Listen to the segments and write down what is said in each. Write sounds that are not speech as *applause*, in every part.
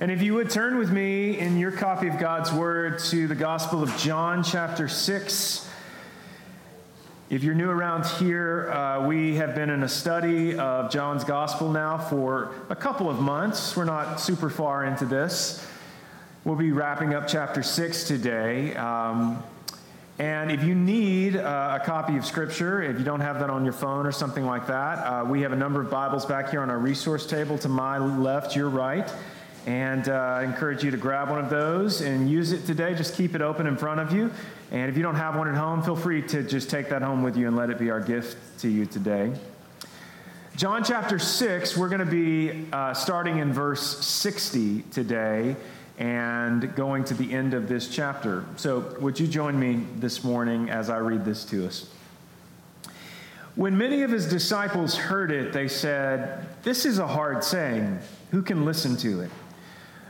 And if you would turn with me in your copy of God's Word to the Gospel of John, chapter 6. If you're new around here, uh, we have been in a study of John's Gospel now for a couple of months. We're not super far into this. We'll be wrapping up chapter 6 today. Um, and if you need uh, a copy of Scripture, if you don't have that on your phone or something like that, uh, we have a number of Bibles back here on our resource table to my left, your right. And uh, I encourage you to grab one of those and use it today. Just keep it open in front of you. And if you don't have one at home, feel free to just take that home with you and let it be our gift to you today. John chapter 6, we're going to be uh, starting in verse 60 today and going to the end of this chapter. So, would you join me this morning as I read this to us? When many of his disciples heard it, they said, This is a hard saying. Who can listen to it?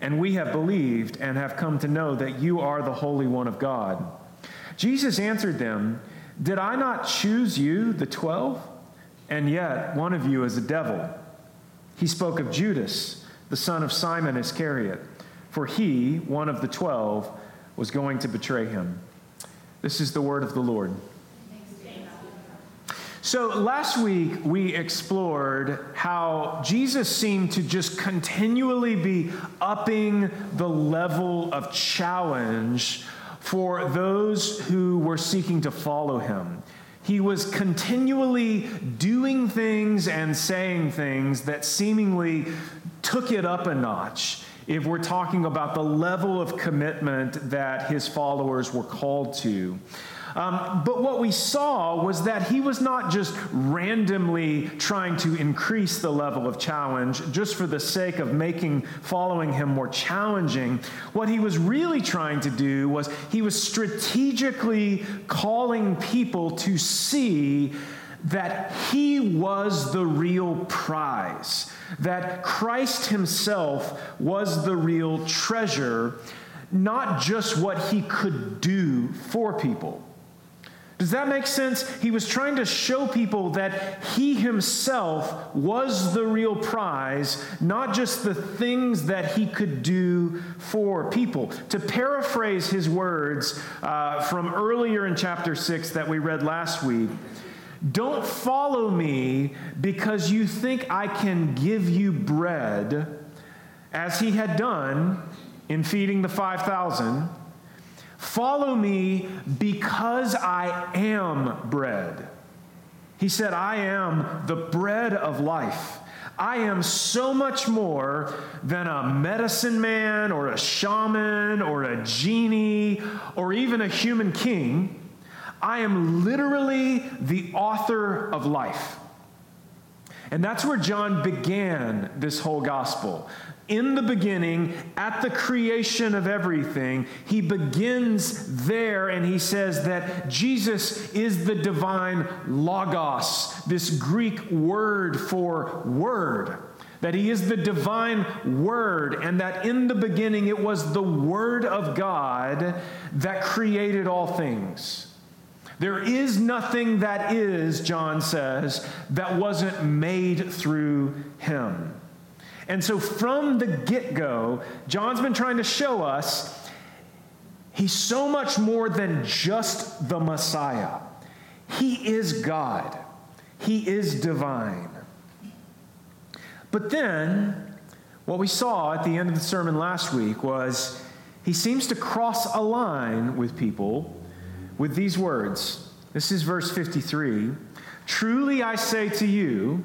And we have believed and have come to know that you are the Holy One of God. Jesus answered them, Did I not choose you, the twelve? And yet one of you is a devil. He spoke of Judas, the son of Simon Iscariot, for he, one of the twelve, was going to betray him. This is the word of the Lord. So, last week we explored how Jesus seemed to just continually be upping the level of challenge for those who were seeking to follow him. He was continually doing things and saying things that seemingly took it up a notch if we're talking about the level of commitment that his followers were called to. Um, but what we saw was that he was not just randomly trying to increase the level of challenge just for the sake of making following him more challenging. What he was really trying to do was he was strategically calling people to see that he was the real prize, that Christ himself was the real treasure, not just what he could do for people. Does that make sense? He was trying to show people that he himself was the real prize, not just the things that he could do for people. To paraphrase his words uh, from earlier in chapter 6 that we read last week, don't follow me because you think I can give you bread, as he had done in feeding the 5,000 Follow me because I am bread. He said, I am the bread of life. I am so much more than a medicine man or a shaman or a genie or even a human king. I am literally the author of life. And that's where John began this whole gospel in the beginning, at the creation of everything, he begins there and he says that Jesus is the divine logos, this Greek word for word. That he is the divine word, and that in the beginning it was the word of God that created all things. There is nothing that is, John says, that wasn't made through him. And so from the get go, John's been trying to show us he's so much more than just the Messiah. He is God, he is divine. But then, what we saw at the end of the sermon last week was he seems to cross a line with people with these words. This is verse 53 Truly I say to you,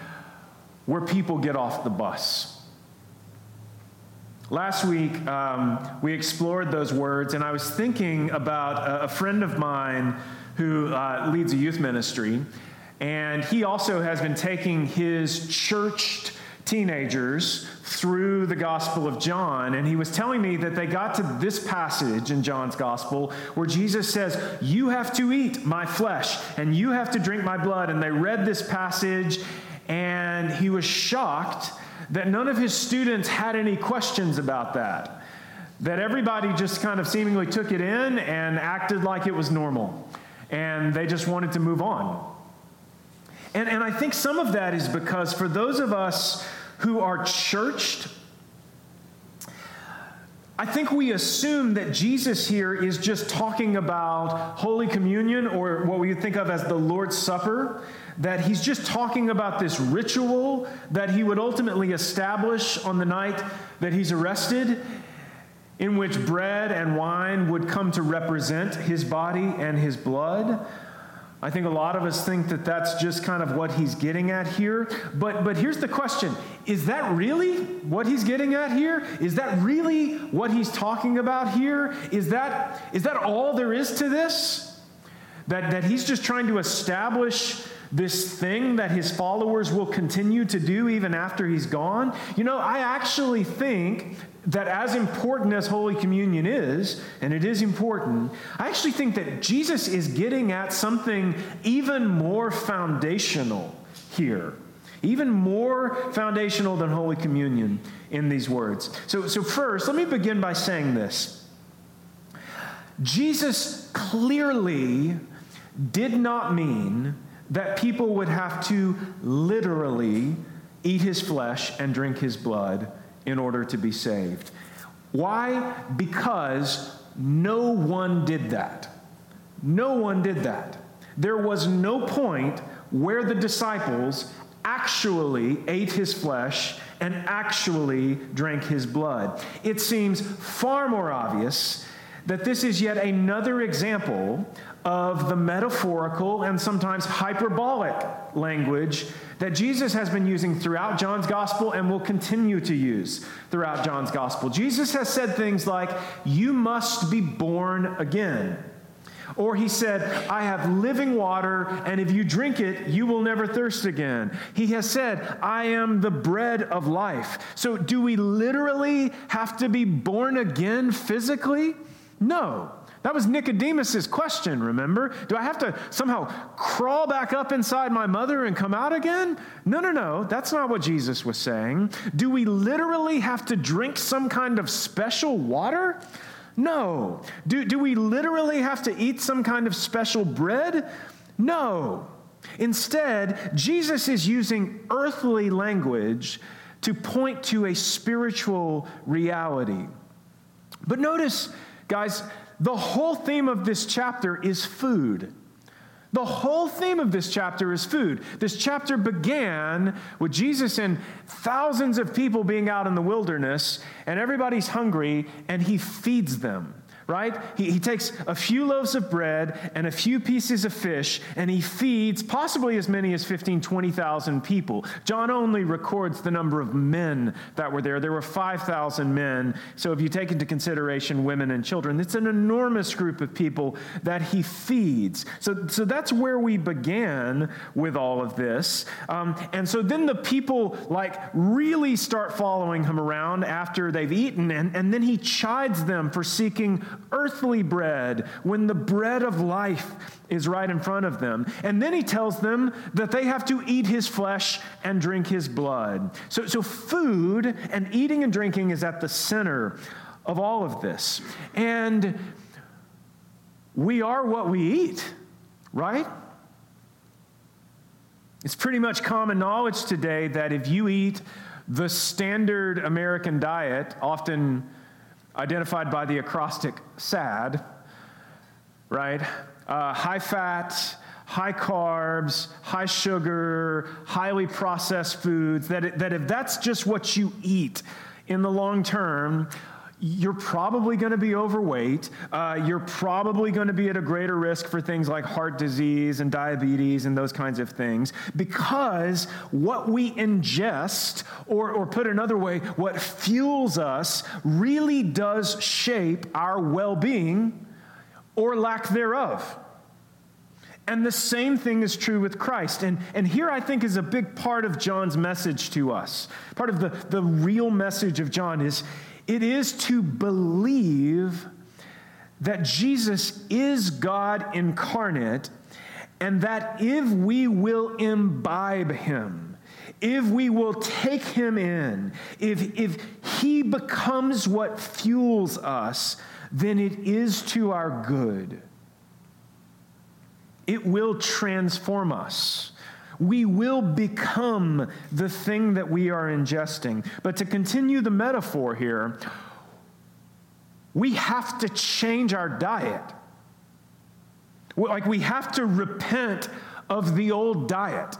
where people get off the bus. Last week, um, we explored those words, and I was thinking about a, a friend of mine who uh, leads a youth ministry, and he also has been taking his churched teenagers through the Gospel of John, and he was telling me that they got to this passage in John's Gospel where Jesus says, You have to eat my flesh and you have to drink my blood. And they read this passage, and he was shocked that none of his students had any questions about that. That everybody just kind of seemingly took it in and acted like it was normal. And they just wanted to move on. And, and I think some of that is because for those of us who are churched, I think we assume that Jesus here is just talking about Holy Communion or what we think of as the Lord's Supper that he's just talking about this ritual that he would ultimately establish on the night that he's arrested, in which bread and wine would come to represent his body and his blood. I think a lot of us think that that's just kind of what he's getting at here. But, but here's the question Is that really what he's getting at here? Is that really what he's talking about here? Is that, is that all there is to this? That, that he's just trying to establish this thing that his followers will continue to do even after he's gone. You know, I actually think that as important as Holy Communion is, and it is important, I actually think that Jesus is getting at something even more foundational here. Even more foundational than Holy Communion in these words. So, so first, let me begin by saying this. Jesus clearly did not mean that people would have to literally eat his flesh and drink his blood in order to be saved. Why? Because no one did that. No one did that. There was no point where the disciples actually ate his flesh and actually drank his blood. It seems far more obvious that this is yet another example of the metaphorical and sometimes hyperbolic language that Jesus has been using throughout John's gospel and will continue to use throughout John's gospel. Jesus has said things like, You must be born again. Or he said, I have living water, and if you drink it, you will never thirst again. He has said, I am the bread of life. So, do we literally have to be born again physically? No. That was Nicodemus's question, remember? Do I have to somehow crawl back up inside my mother and come out again? No, no, no. That's not what Jesus was saying. Do we literally have to drink some kind of special water? No. Do, do we literally have to eat some kind of special bread? No. Instead, Jesus is using earthly language to point to a spiritual reality. But notice, guys, the whole theme of this chapter is food. The whole theme of this chapter is food. This chapter began with Jesus and thousands of people being out in the wilderness, and everybody's hungry, and he feeds them right? He, he takes a few loaves of bread and a few pieces of fish, and he feeds possibly as many as 15, 20,000 people. John only records the number of men that were there. There were 5,000 men. So if you take into consideration women and children, it's an enormous group of people that he feeds. So, so that's where we began with all of this. Um, and so then the people like really start following him around after they've eaten, and, and then he chides them for seeking earthly bread when the bread of life is right in front of them. And then he tells them that they have to eat his flesh and drink his blood. So, so food and eating and drinking is at the center of all of this. And we are what we eat, right? It's pretty much common knowledge today that if you eat the standard American diet, often identified by the acrostic SAD, right? Uh, high fat, high carbs, high sugar, highly processed foods, that, that if that's just what you eat in the long term, you're probably going to be overweight. Uh, you're probably going to be at a greater risk for things like heart disease and diabetes and those kinds of things because what we ingest, or, or put another way, what fuels us, really does shape our well being or lack thereof. And the same thing is true with Christ. And, and here I think is a big part of John's message to us. Part of the, the real message of John is it is to believe that Jesus is God incarnate and that if we will imbibe him, if we will take him in, if, if he becomes what fuels us, then it is to our good. It will transform us we will become the thing that we are ingesting. But to continue the metaphor here, we have to change our diet. Like we have to repent of the old diet.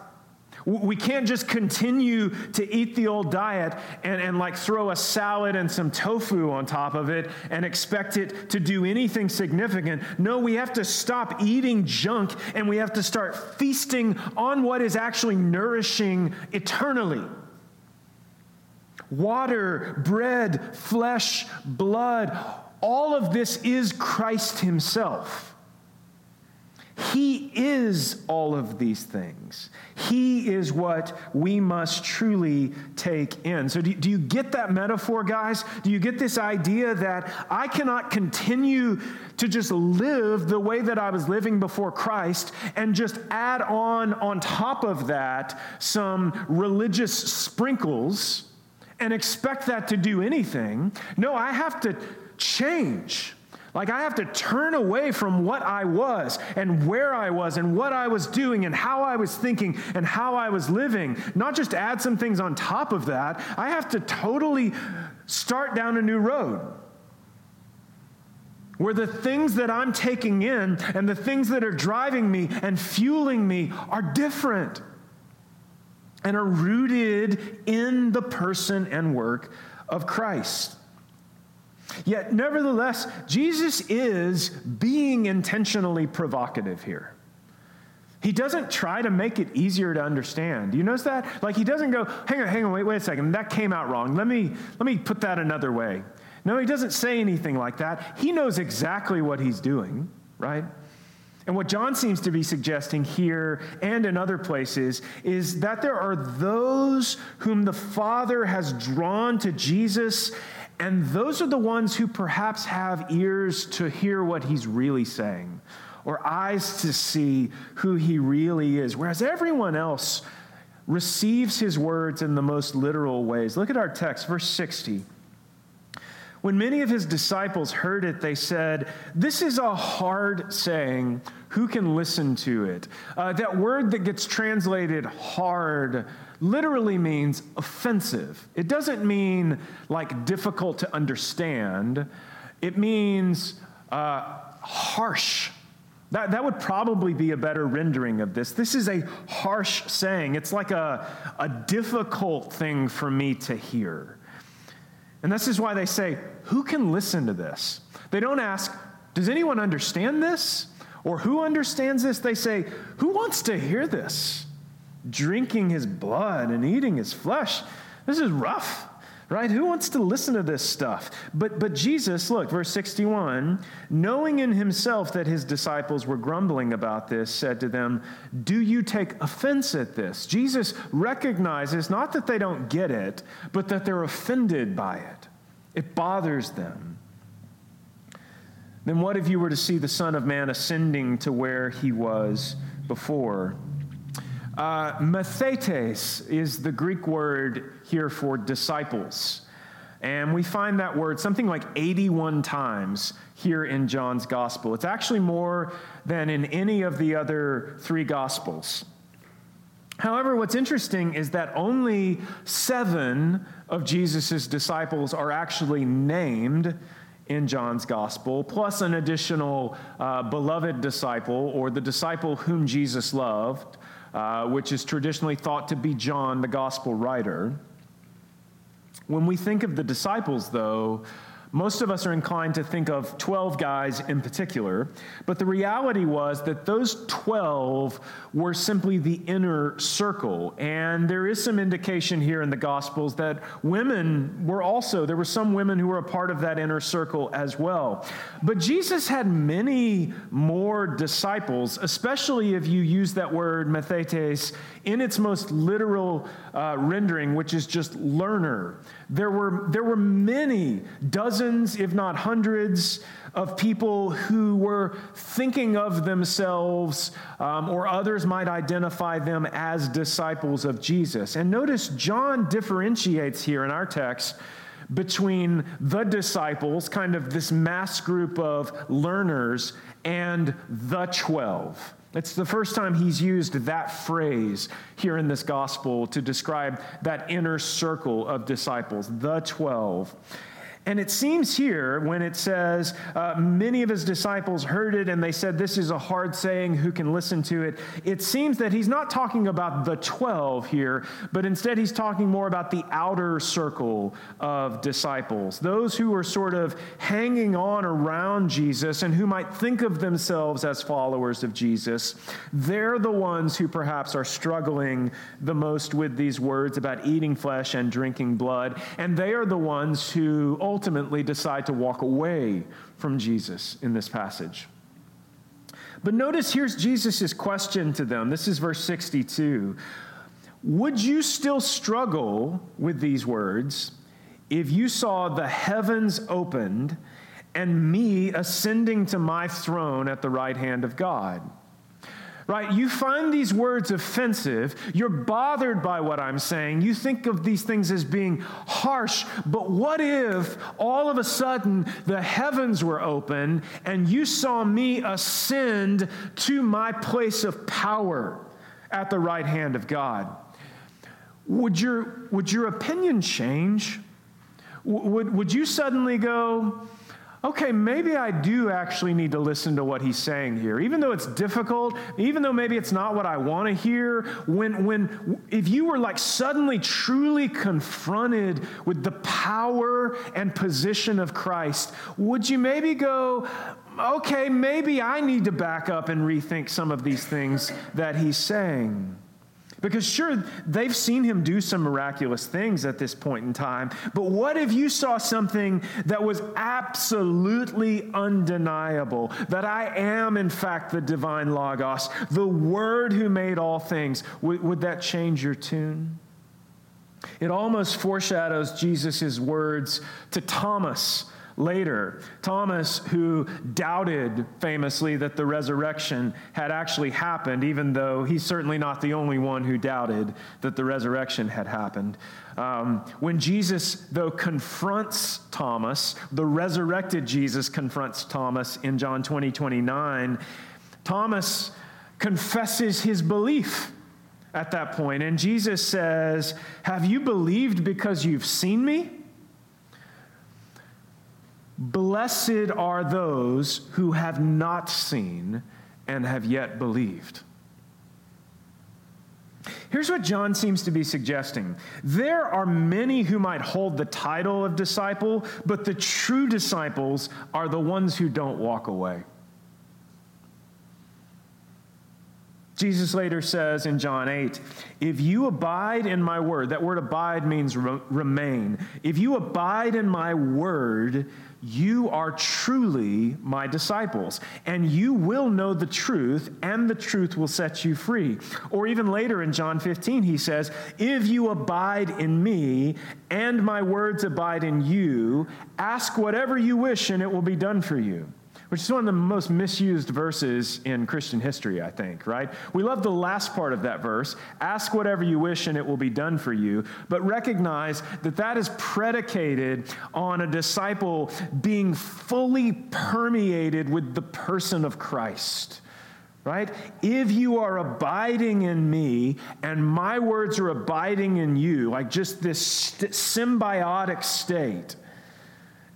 We can't just continue to eat the old diet and, and like throw a salad and some tofu on top of it and expect it to do anything significant. No, we have to stop eating junk and we have to start feasting on what is actually nourishing eternally. Water, bread, flesh, blood, all of this is Christ Himself. He is all of these things. He is what we must truly take in. So, do, do, you get that metaphor, guys? Do you get this idea that I cannot continue to just live the way that I was living before Christ and just add on, on top of that, some religious sprinkles and expect that to do anything? No, I have to change. Like, I have to turn away from what I was and where I was and what I was doing and how I was thinking and how I was living. Not just add some things on top of that. I have to totally start down a new road where the things that I'm taking in and the things that are driving me and fueling me are different and are rooted in the person and work of Christ. Yet, nevertheless, Jesus is being intentionally provocative here. He doesn't try to make it easier to understand. You notice that? Like he doesn't go, hang on, hang on, wait, wait a second. That came out wrong. Let me let me put that another way. No, he doesn't say anything like that. He knows exactly what he's doing, right? And what John seems to be suggesting here and in other places is that there are those whom the Father has drawn to Jesus and those are the ones who perhaps have ears to hear what he's really saying or eyes to see who he really is, whereas everyone else receives his words in the most literal ways. Look at our text, verse 60. When many of his disciples heard it, they said, This is a hard saying. Who can listen to it? Uh, that word that gets translated hard literally means offensive. It doesn't mean like difficult to understand, it means uh, harsh. That, that would probably be a better rendering of this. This is a harsh saying. It's like a, a difficult thing for me to hear. And this is why they say, Who can listen to this? They don't ask, Does anyone understand this? Or who understands this? They say, Who wants to hear this? Drinking his blood and eating his flesh. This is rough, right? Who wants to listen to this stuff? But, but Jesus, look, verse 61, knowing in himself that his disciples were grumbling about this, said to them, Do you take offense at this? Jesus recognizes not that they don't get it, but that they're offended by it. It bothers them. Then what if you were to see the Son of Man ascending to where he was before? Uh, mathetes is the Greek word here for disciples. And we find that word something like 81 times here in John's gospel. It's actually more than in any of the other three gospels. However, what's interesting is that only seven of Jesus' disciples are actually named in John's gospel, plus an additional uh, beloved disciple or the disciple whom Jesus loved, uh, which is traditionally thought to be John, the gospel writer. When we think of the disciples, though, most of us are inclined to think of 12 guys in particular, but the reality was that those 12 were simply the inner circle. And there is some indication here in the Gospels that women were also, there were some women who were a part of that inner circle as well. But Jesus had many more disciples, especially if you use that word mathetes in its most literal uh, rendering, which is just learner. There were, there were many, dozens, if not hundreds, of people who were thinking of themselves, um, or others might identify them as disciples of Jesus. And notice John differentiates here in our text between the disciples, kind of this mass group of learners, and the 12. It's the first time he's used that phrase here in this gospel to describe that inner circle of disciples, the 12. And it seems here when it says, uh, many of his disciples heard it and they said, This is a hard saying, who can listen to it? It seems that he's not talking about the 12 here, but instead he's talking more about the outer circle of disciples, those who are sort of hanging on around Jesus and who might think of themselves as followers of Jesus. They're the ones who perhaps are struggling the most with these words about eating flesh and drinking blood. And they are the ones who ultimately decide to walk away from Jesus in this passage. But notice here's Jesus' question to them. This is verse 62. Would you still struggle with these words if you saw the heavens opened and me ascending to my throne at the right hand of God? Right? You find these words offensive. You're bothered by what I'm saying. You think of these things as being harsh. But what if all of a sudden the heavens were open and you saw me ascend to my place of power at the right hand of God? Would your, would your opinion change? Would, would you suddenly go, okay, maybe I do actually need to listen to what he's saying here. Even though it's difficult, even though maybe it's not what I want to hear, when, when, if you were like suddenly truly confronted with the power and position of Christ, would you maybe go, okay, maybe I need to back up and rethink some of these things that he's saying? Because sure, they've seen him do some miraculous things at this point in time, but what if you saw something that was absolutely undeniable? That I am, in fact, the divine Logos, the Word who made all things. Would, would that change your tune? It almost foreshadows Jesus' words to Thomas later. Thomas, who doubted famously that the resurrection had actually happened, even though he's certainly not the only one who doubted that the resurrection had happened. Um, when Jesus, though, confronts Thomas, the resurrected Jesus confronts Thomas in John 20, 29, Thomas confesses his belief at that point. And Jesus says, Have you believed because you've seen me? Blessed are those who have not seen and have yet believed. Here's what John seems to be suggesting there are many who might hold the title of disciple, but the true disciples are the ones who don't walk away. Jesus later says in John 8, If you abide in my word, that word abide means re- remain. If you abide in my word, you are truly my disciples, and you will know the truth, and the truth will set you free. Or even later in John 15, he says, If you abide in me, and my words abide in you, ask whatever you wish, and it will be done for you. Which is one of the most misused verses in Christian history, I think, right? We love the last part of that verse ask whatever you wish and it will be done for you, but recognize that that is predicated on a disciple being fully permeated with the person of Christ. Right? If you are abiding in me and my words are abiding in you, like just this st- symbiotic state,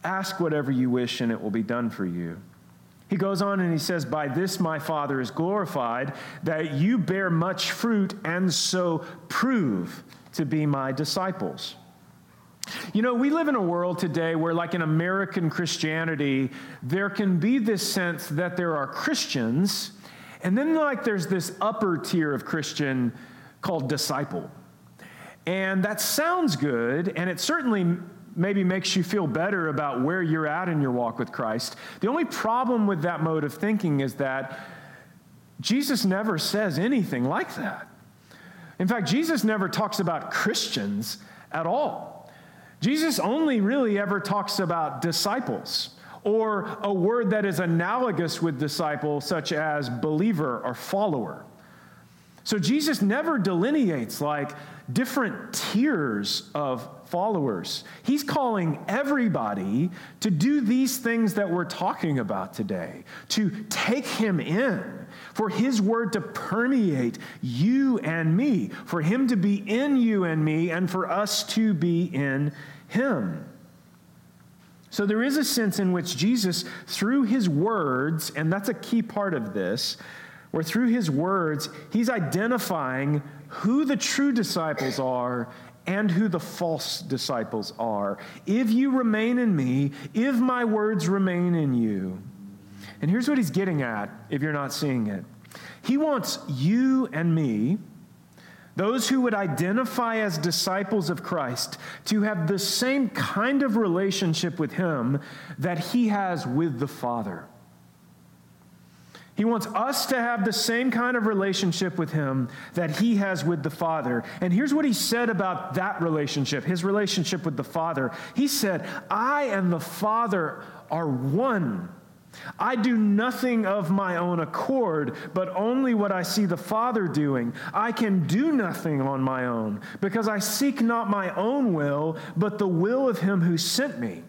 ask whatever you wish and it will be done for you. He goes on and he says, By this my Father is glorified, that you bear much fruit and so prove to be my disciples. You know, we live in a world today where, like in American Christianity, there can be this sense that there are Christians, and then, like, there's this upper tier of Christian called disciple. And that sounds good, and it certainly maybe makes you feel better about where you're at in your walk with Christ. The only problem with that mode of thinking is that Jesus never says anything like that. In fact, Jesus never talks about Christians at all. Jesus only really ever talks about disciples or a word that is analogous with disciple, such as believer or follower. So Jesus never delineates like different tiers of followers. He's calling everybody to do these things that we're talking about today, to take him in, for his word to permeate you and me, for him to be in you and me, and for us to be in him. So there is a sense in which Jesus, through his words, and that's a key part of this, where through his words, he's identifying who the true disciples are and who the false disciples are. If you remain in me, if my words remain in you. And here's what he's getting at if you're not seeing it. He wants you and me, those who would identify as disciples of Christ, to have the same kind of relationship with him that he has with the Father. He wants us to have the same kind of relationship with Him that He has with the Father. And here's what He said about that relationship, His relationship with the Father. He said, I and the Father are one. I do nothing of my own accord, but only what I see the Father doing. I can do nothing on my own, because I seek not my own will, but the will of Him who sent me.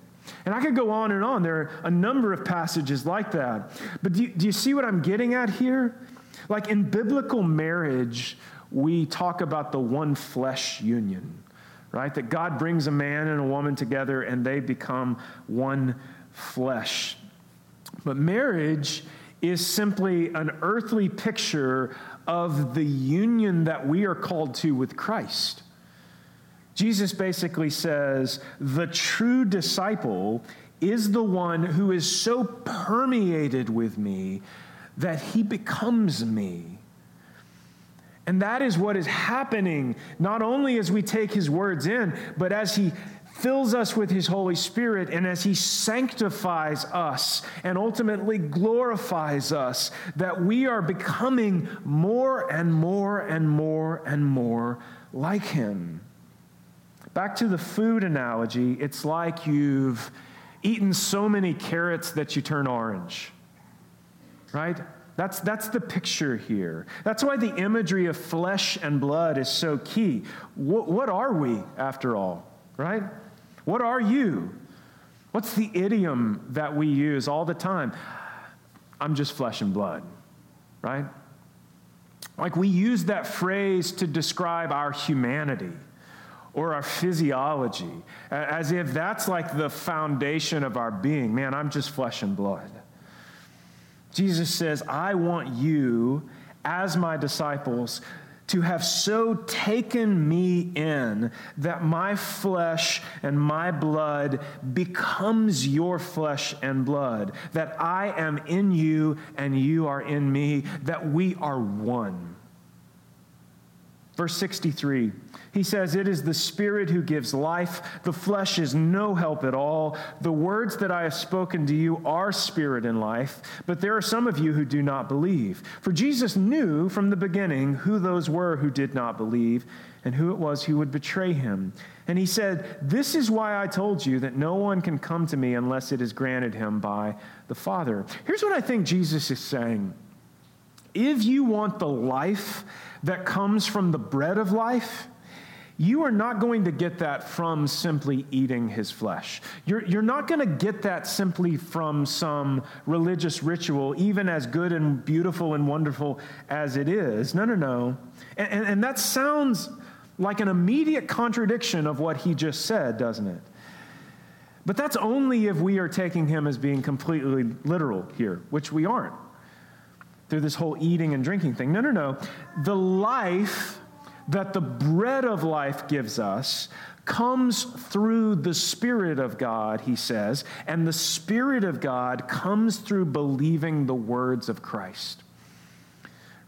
And I could go on and on. There are a number of passages like that. But do you, do you see what I'm getting at here? Like in biblical marriage, we talk about the one flesh union, right? That God brings a man and a woman together and they become one flesh. But marriage is simply an earthly picture of the union that we are called to with Christ. Jesus basically says the true disciple is the one who is so permeated with me that he becomes me. And that is what is happening, not only as we take his words in, but as he fills us with his Holy Spirit and as he sanctifies us and ultimately glorifies us, that we are becoming more and more and more and more like him. Back to the food analogy, it's like you've eaten so many carrots that you turn orange, right? That's, that's the picture here. That's why the imagery of flesh and blood is so key. What, what are we, after all, right? What are you? What's the idiom that we use all the time? I'm just flesh and blood, right? Like we use that phrase to describe our humanity or our physiology, as if that's like the foundation of our being. Man, I'm just flesh and blood. Jesus says, I want you, as my disciples, to have so taken me in that my flesh and my blood becomes your flesh and blood, that I am in you and you are in me, that we are one. Verse 63, he says, It is the Spirit who gives life. The flesh is no help at all. The words that I have spoken to you are spirit and life, but there are some of you who do not believe. For Jesus knew from the beginning who those were who did not believe and who it was who would betray him. And he said, This is why I told you that no one can come to me unless it is granted him by the Father. Here's what I think Jesus is saying If you want the life, that comes from the bread of life, you are not going to get that from simply eating his flesh. You're, you're not going to get that simply from some religious ritual, even as good and beautiful and wonderful as it is. No, no, no. And, and, and that sounds like an immediate contradiction of what he just said, doesn't it? But that's only if we are taking him as being completely literal here, which we aren't through this whole eating and drinking thing. No, no, no. The life that the bread of life gives us comes through the Spirit of God, he says, and the Spirit of God comes through believing the words of Christ.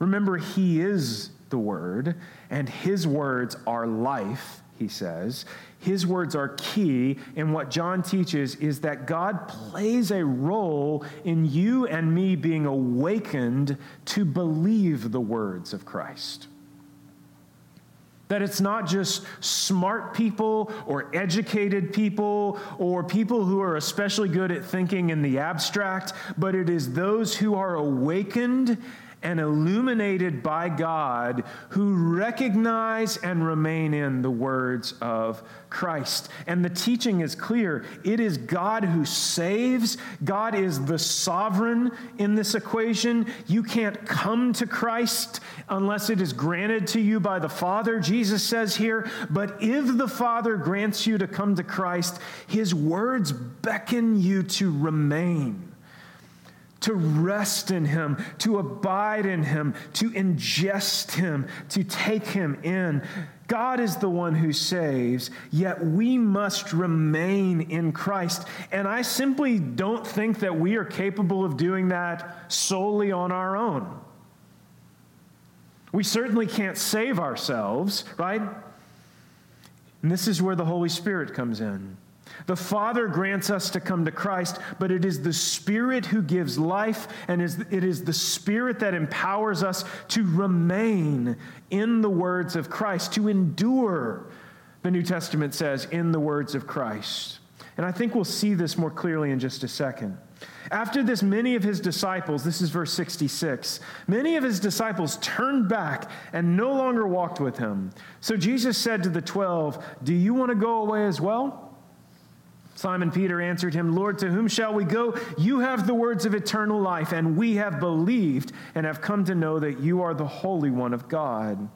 Remember, he is the Word, and his words are life, he says. His words are key, and what John teaches is that God plays a role in you and me being awakened to believe the words of Christ. That it's not just smart people or educated people or people who are especially good at thinking in the abstract, but it is those who are awakened and illuminated by God who recognize and remain in the words of Christ. And the teaching is clear it is God who saves, God is the sovereign in this equation. You can't come to Christ unless it is granted to you by the Father, Jesus says here. But if the Father grants you to come to Christ, his words beckon you to remain to rest in Him, to abide in Him, to ingest Him, to take Him in. God is the one who saves, yet we must remain in Christ. And I simply don't think that we are capable of doing that solely on our own. We certainly can't save ourselves, right? And this is where the Holy Spirit comes in. The Father grants us to come to Christ, but it is the Spirit who gives life, and it is the Spirit that empowers us to remain in the words of Christ, to endure, the New Testament says, in the words of Christ. And I think we'll see this more clearly in just a second. After this, many of his disciples, this is verse 66, many of his disciples turned back and no longer walked with him. So Jesus said to the twelve, Do you want to go away as well? Simon Peter answered him, Lord, to whom shall we go? You have the words of eternal life, and we have believed and have come to know that you are the Holy One of God.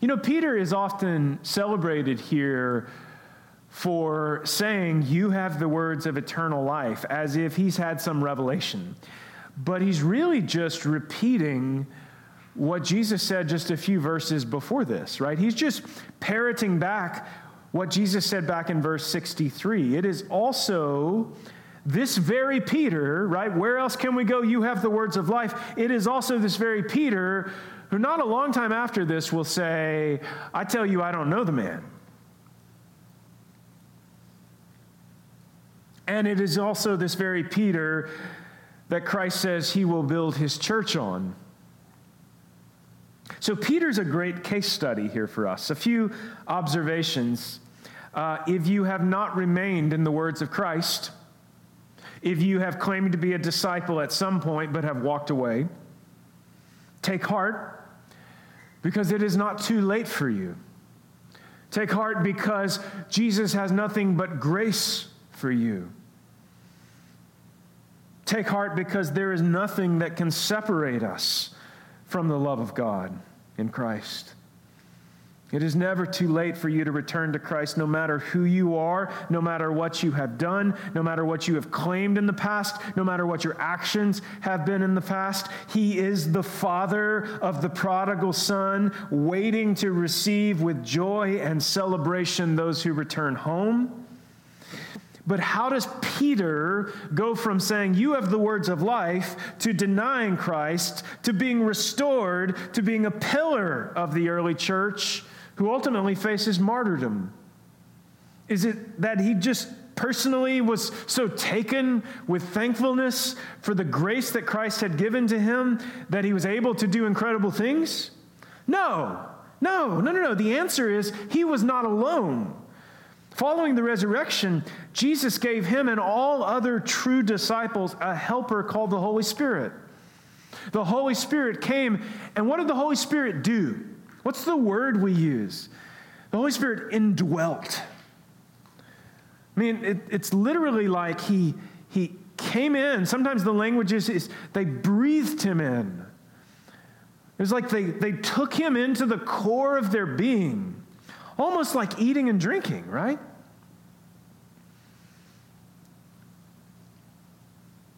You know, Peter is often celebrated here for saying, You have the words of eternal life, as if he's had some revelation. But he's really just repeating what Jesus said just a few verses before this, right? He's just parroting back what Jesus said back in verse 63. It is also this very Peter, right? Where else can we go? You have the words of life. It is also this very Peter who, not a long time after this, will say, I tell you, I don't know the man. And it is also this very Peter that Christ says he will build his church on. So, Peter's a great case study here for us. A few observations uh, if you have not remained in the words of Christ, if you have claimed to be a disciple at some point but have walked away, take heart because it is not too late for you. Take heart because Jesus has nothing but grace for you. Take heart because there is nothing that can separate us from the love of God in Christ. It is never too late for you to return to Christ, no matter who you are, no matter what you have done, no matter what you have claimed in the past, no matter what your actions have been in the past. He is the Father of the prodigal Son, waiting to receive with joy and celebration those who return home. But how does Peter go from saying, You have the words of life, to denying Christ, to being restored, to being a pillar of the early church who ultimately faces martyrdom? Is it that he just personally was so taken with thankfulness for the grace that Christ had given to him that he was able to do incredible things? No, no, no, no, no. The answer is he was not alone. Following the resurrection, Jesus gave him and all other true disciples a helper called the Holy Spirit. The Holy Spirit came, and what did the Holy Spirit do? What's the word we use? The Holy Spirit indwelt. I mean, it, it's literally like he, he came in. Sometimes the language is, is they breathed him in. It was like they, they took him into the core of their being, almost like eating and drinking, right?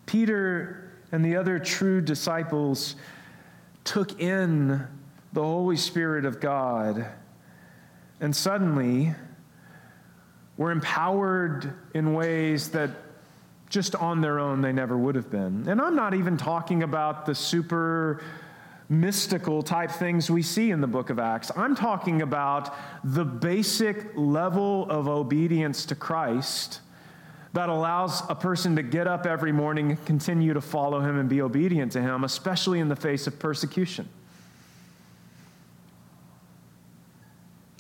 Peter and the other true disciples took in the Holy Spirit of God, and suddenly, were empowered in ways that just on their own they never would have been. And I'm not even talking about the super mystical type things we see in the book of Acts. I'm talking about the basic level of obedience to Christ that allows a person to get up every morning and continue to follow him and be obedient to him, especially in the face of persecution.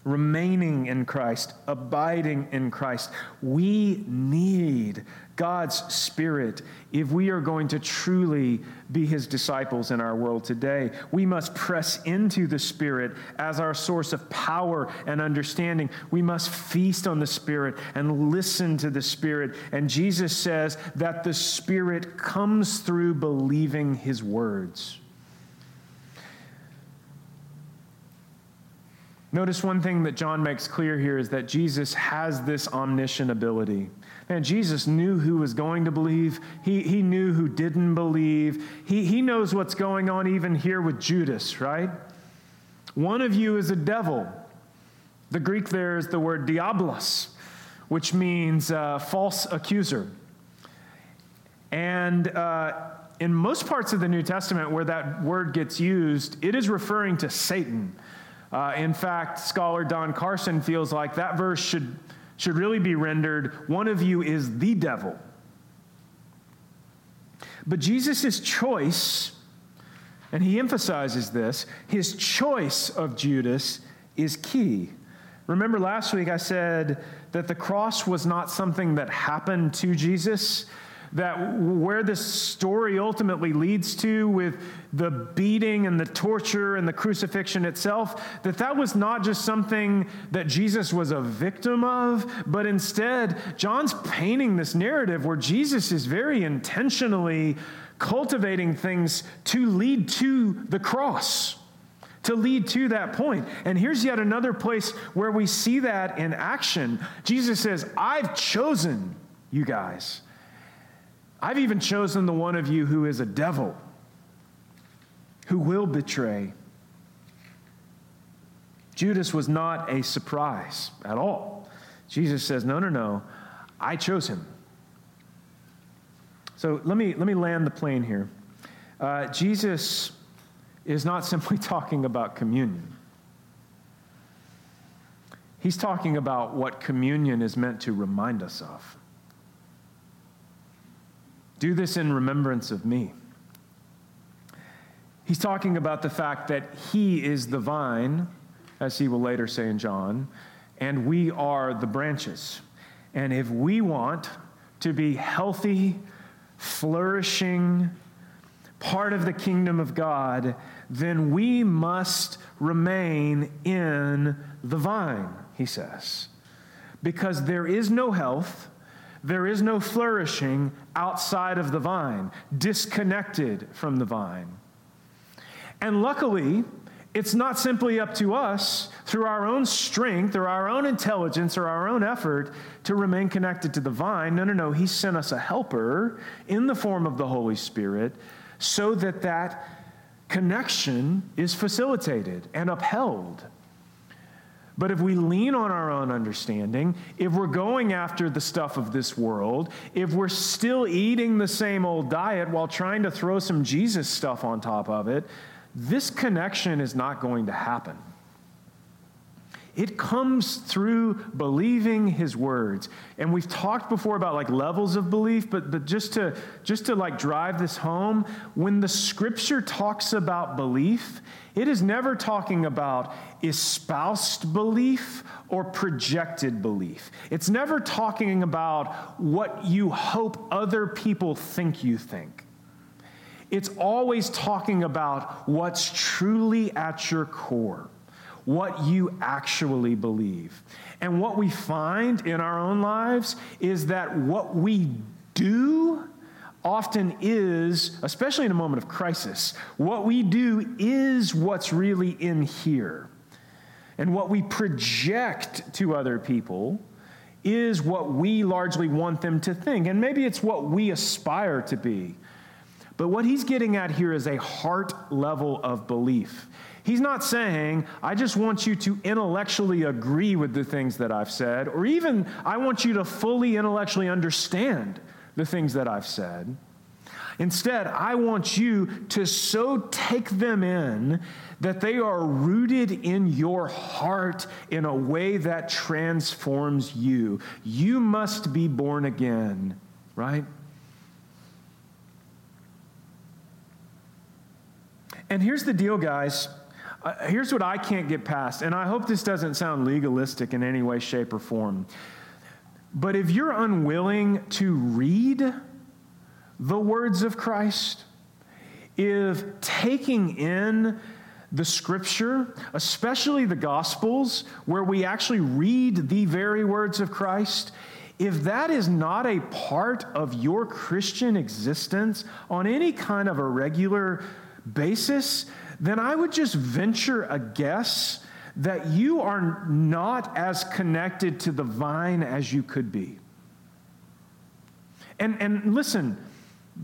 Remaining in Christ, abiding in Christ. We need God's Spirit if we are going to truly be His disciples in our world today. We must press into the Spirit as our source of power and understanding. We must feast on the Spirit and listen to the Spirit. And Jesus says that the Spirit comes through believing His words. Notice one thing that John makes clear here is that Jesus has this omniscient ability. Man, Jesus knew who was going to believe. He, he knew who didn't believe. He, he knows what's going on even here with Judas, right? One of you is a devil. The Greek there is the word diabolos, which means uh, false accuser. And uh, in most parts of the New Testament where that word gets used, it is referring to Satan. Uh, in fact, scholar Don Carson feels like that verse should, should really be rendered one of you is the devil. But Jesus' choice, and he emphasizes this, his choice of Judas is key. Remember last week I said that the cross was not something that happened to Jesus, that where this story ultimately leads to with the beating and the torture and the crucifixion itself that that was not just something that Jesus was a victim of but instead John's painting this narrative where Jesus is very intentionally cultivating things to lead to the cross to lead to that point. And here's yet another place where we see that in action. Jesus says, I've chosen you guys. I've even chosen the one of you who is a devil, who will betray. Judas was not a surprise at all. Jesus says, No, no, no, I chose him. So let me, let me land the plane here. Uh, Jesus is not *laughs* simply talking about communion. He's talking about what communion is meant to remind us of. Do this in remembrance of me. He's talking about the fact that he is the vine, as he will later say in John, and we are the branches. And if we want to be healthy, flourishing, part of the kingdom of God, then we must remain in the vine, he says. Because there is no health there is no flourishing outside of the vine, disconnected from the vine. And luckily, it's not simply up to us through our own strength or our own intelligence or our own effort to remain connected to the vine. No, no, no. He sent us a helper in the form of the Holy Spirit so that that connection is facilitated and upheld. But if we lean on our own understanding, if we're going after the stuff of this world, if we're still eating the same old diet while trying to throw some Jesus stuff on top of it, this connection is not going to happen. It comes through believing his words. And we've talked before about like levels of belief, but, but just to just to like drive this home, when the scripture talks about belief, it is never talking about espoused belief or projected belief. It's never talking about what you hope other people think you think. It's always talking about what's truly at your core what you actually believe. And what we find in our own lives is that what we do often is, especially in a moment of crisis, what we do is what's really in here. And what we project to other people is what we largely want them to think. And maybe it's what we aspire to be. But what he's getting at here is a heart level of belief. He's not saying, I just want you to intellectually agree with the things that I've said, or even, I want you to fully intellectually understand the things that I've said. Instead, I want you to so take them in that they are rooted in your heart in a way that transforms you. You must be born again, right? And here's the deal, guys. Uh, here's what I can't get past, and I hope this doesn't sound legalistic in any way, shape, or form. But if you're unwilling to read the words of Christ, if taking in the scripture, especially the gospels, where we actually read the very words of Christ, if that is not a part of your Christian existence on any kind of a regular basis, then I would just venture a guess that you are not as connected to the vine as you could be. And, and listen,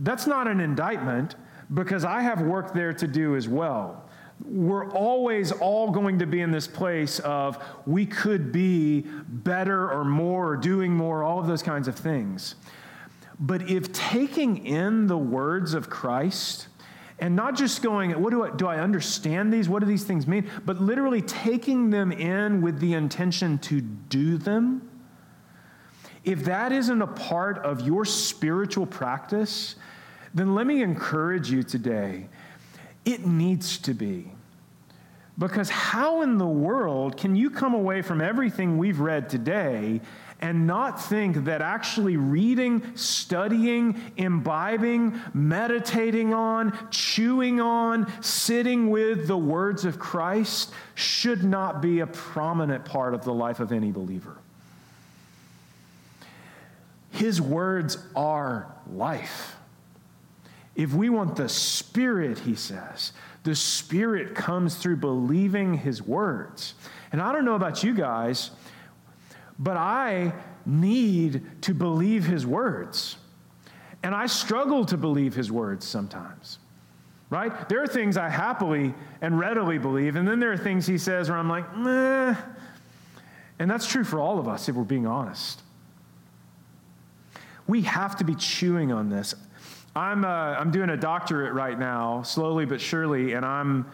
that's not an indictment because I have work there to do as well. We're always all going to be in this place of we could be better or more or doing more, all of those kinds of things. But if taking in the words of Christ, and not just going, what do I, do I understand these? What do these things mean? But literally taking them in with the intention to do them. If that isn't a part of your spiritual practice, then let me encourage you today. It needs to be. Because how in the world can you come away from everything we've read today and not think that actually reading, studying, imbibing, meditating on, chewing on, sitting with the words of Christ should not be a prominent part of the life of any believer. His words are life. If we want the Spirit, he says, the Spirit comes through believing his words. And I don't know about you guys. But I need to believe his words. And I struggle to believe his words sometimes. Right? There are things I happily and readily believe, and then there are things he says where I'm like, meh. And that's true for all of us if we're being honest. We have to be chewing on this. I'm, uh, I'm doing a doctorate right now, slowly but surely, and I'm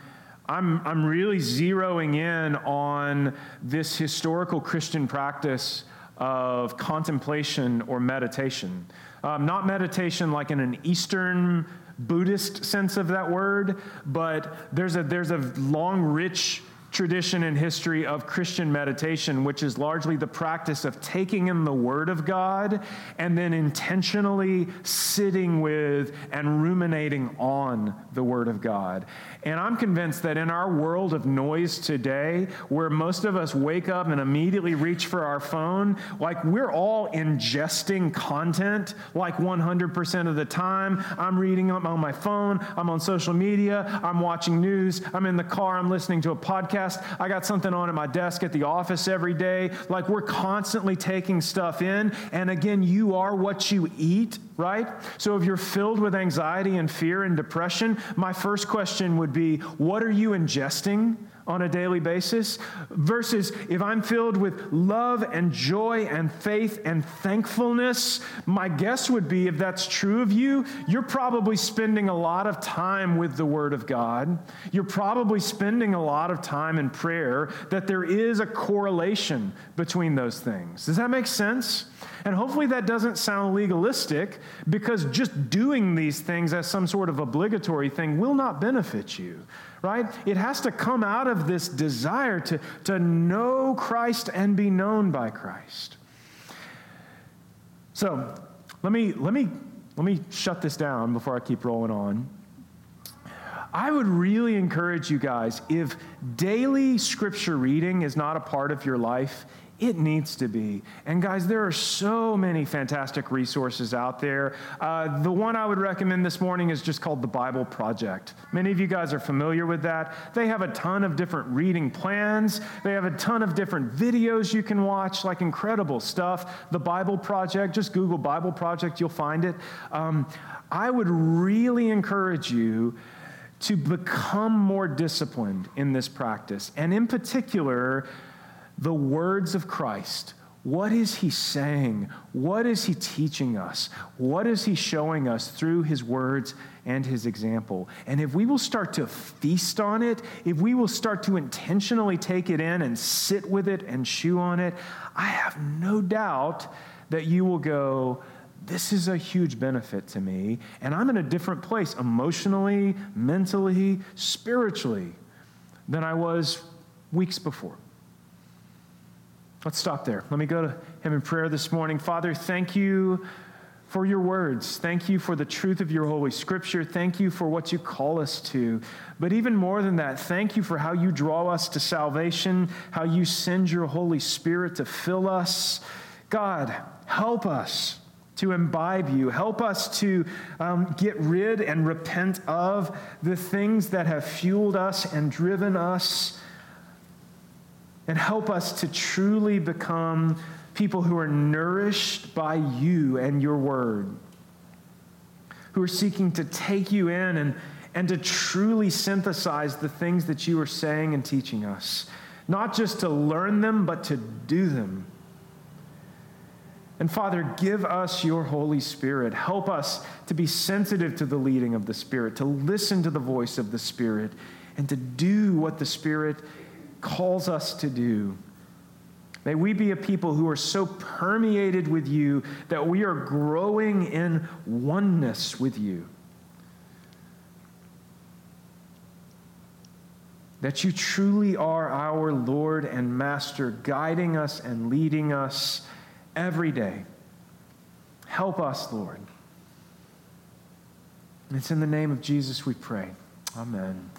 I'm, I'm really zeroing in on this historical Christian practice of contemplation or meditation. Um, not meditation like in an Eastern Buddhist sense of that word, but there's a, there's a long, rich tradition and history of Christian meditation, which is largely the practice of taking in the Word of God and then intentionally sitting with and ruminating on the Word of God. And I'm convinced that in our world of noise today, where most of us wake up and immediately reach for our phone, like we're all ingesting content like 100% of the time. I'm reading on my phone, I'm on social media, I'm watching news, I'm in the car, I'm listening to a podcast, I got something on at my desk at the office every day. Like we're constantly taking stuff in. And again, you are what you eat right? So if you're filled with anxiety and fear and depression, my first question would be what are you ingesting on a daily basis versus if I'm filled with love and joy and faith and thankfulness. My guess would be if that's true of you, you're probably spending a lot of time with the Word of God. You're probably spending a lot of time in prayer, that there is a correlation between those things. Does that make sense? And hopefully that doesn't sound legalistic because just doing these things as some sort of obligatory thing will not benefit you right? It has to come out of this desire to, to know Christ and be known by Christ. So let me, let, me, let me shut this down before I keep rolling on. I would really encourage you guys if daily scripture reading is not a part of your life, it needs to be. And guys, there are so many fantastic resources out there. Uh, the one I would recommend this morning is just called the Bible Project. Many of you guys are familiar with that. They have a ton of different reading plans, they have a ton of different videos you can watch, like incredible stuff. The Bible Project, just Google Bible Project, you'll find it. Um, I would really encourage you to become more disciplined in this practice. And in particular, the words of Christ. What is he saying? What is he teaching us? What is he showing us through his words and his example? And if we will start to feast on it, if we will start to intentionally take it in and sit with it and chew on it, I have no doubt that you will go, this is a huge benefit to me, and I'm in a different place emotionally, mentally, spiritually than I was weeks before. Let's stop there. Let me go to Him in prayer this morning. Father, thank you for your words. Thank you for the truth of your Holy Scripture. Thank you for what you call us to. But even more than that, thank you for how you draw us to salvation, how you send your Holy Spirit to fill us. God, help us to imbibe you. Help us to um, get rid and repent of the things that have fueled us and driven us and help us to truly become people who are nourished by you and your word, who are seeking to take you in and, and to truly synthesize the things that you are saying and teaching us, not just to learn them, but to do them. And Father, give us your Holy Spirit. Help us to be sensitive to the leading of the Spirit, to listen to the voice of the Spirit, and to do what the Spirit calls us to do. May we be a people who are so permeated with you that we are growing in oneness with you. That you truly are our Lord and Master, guiding us and leading us every day. Help us, Lord. It's in the name of Jesus we pray. Amen.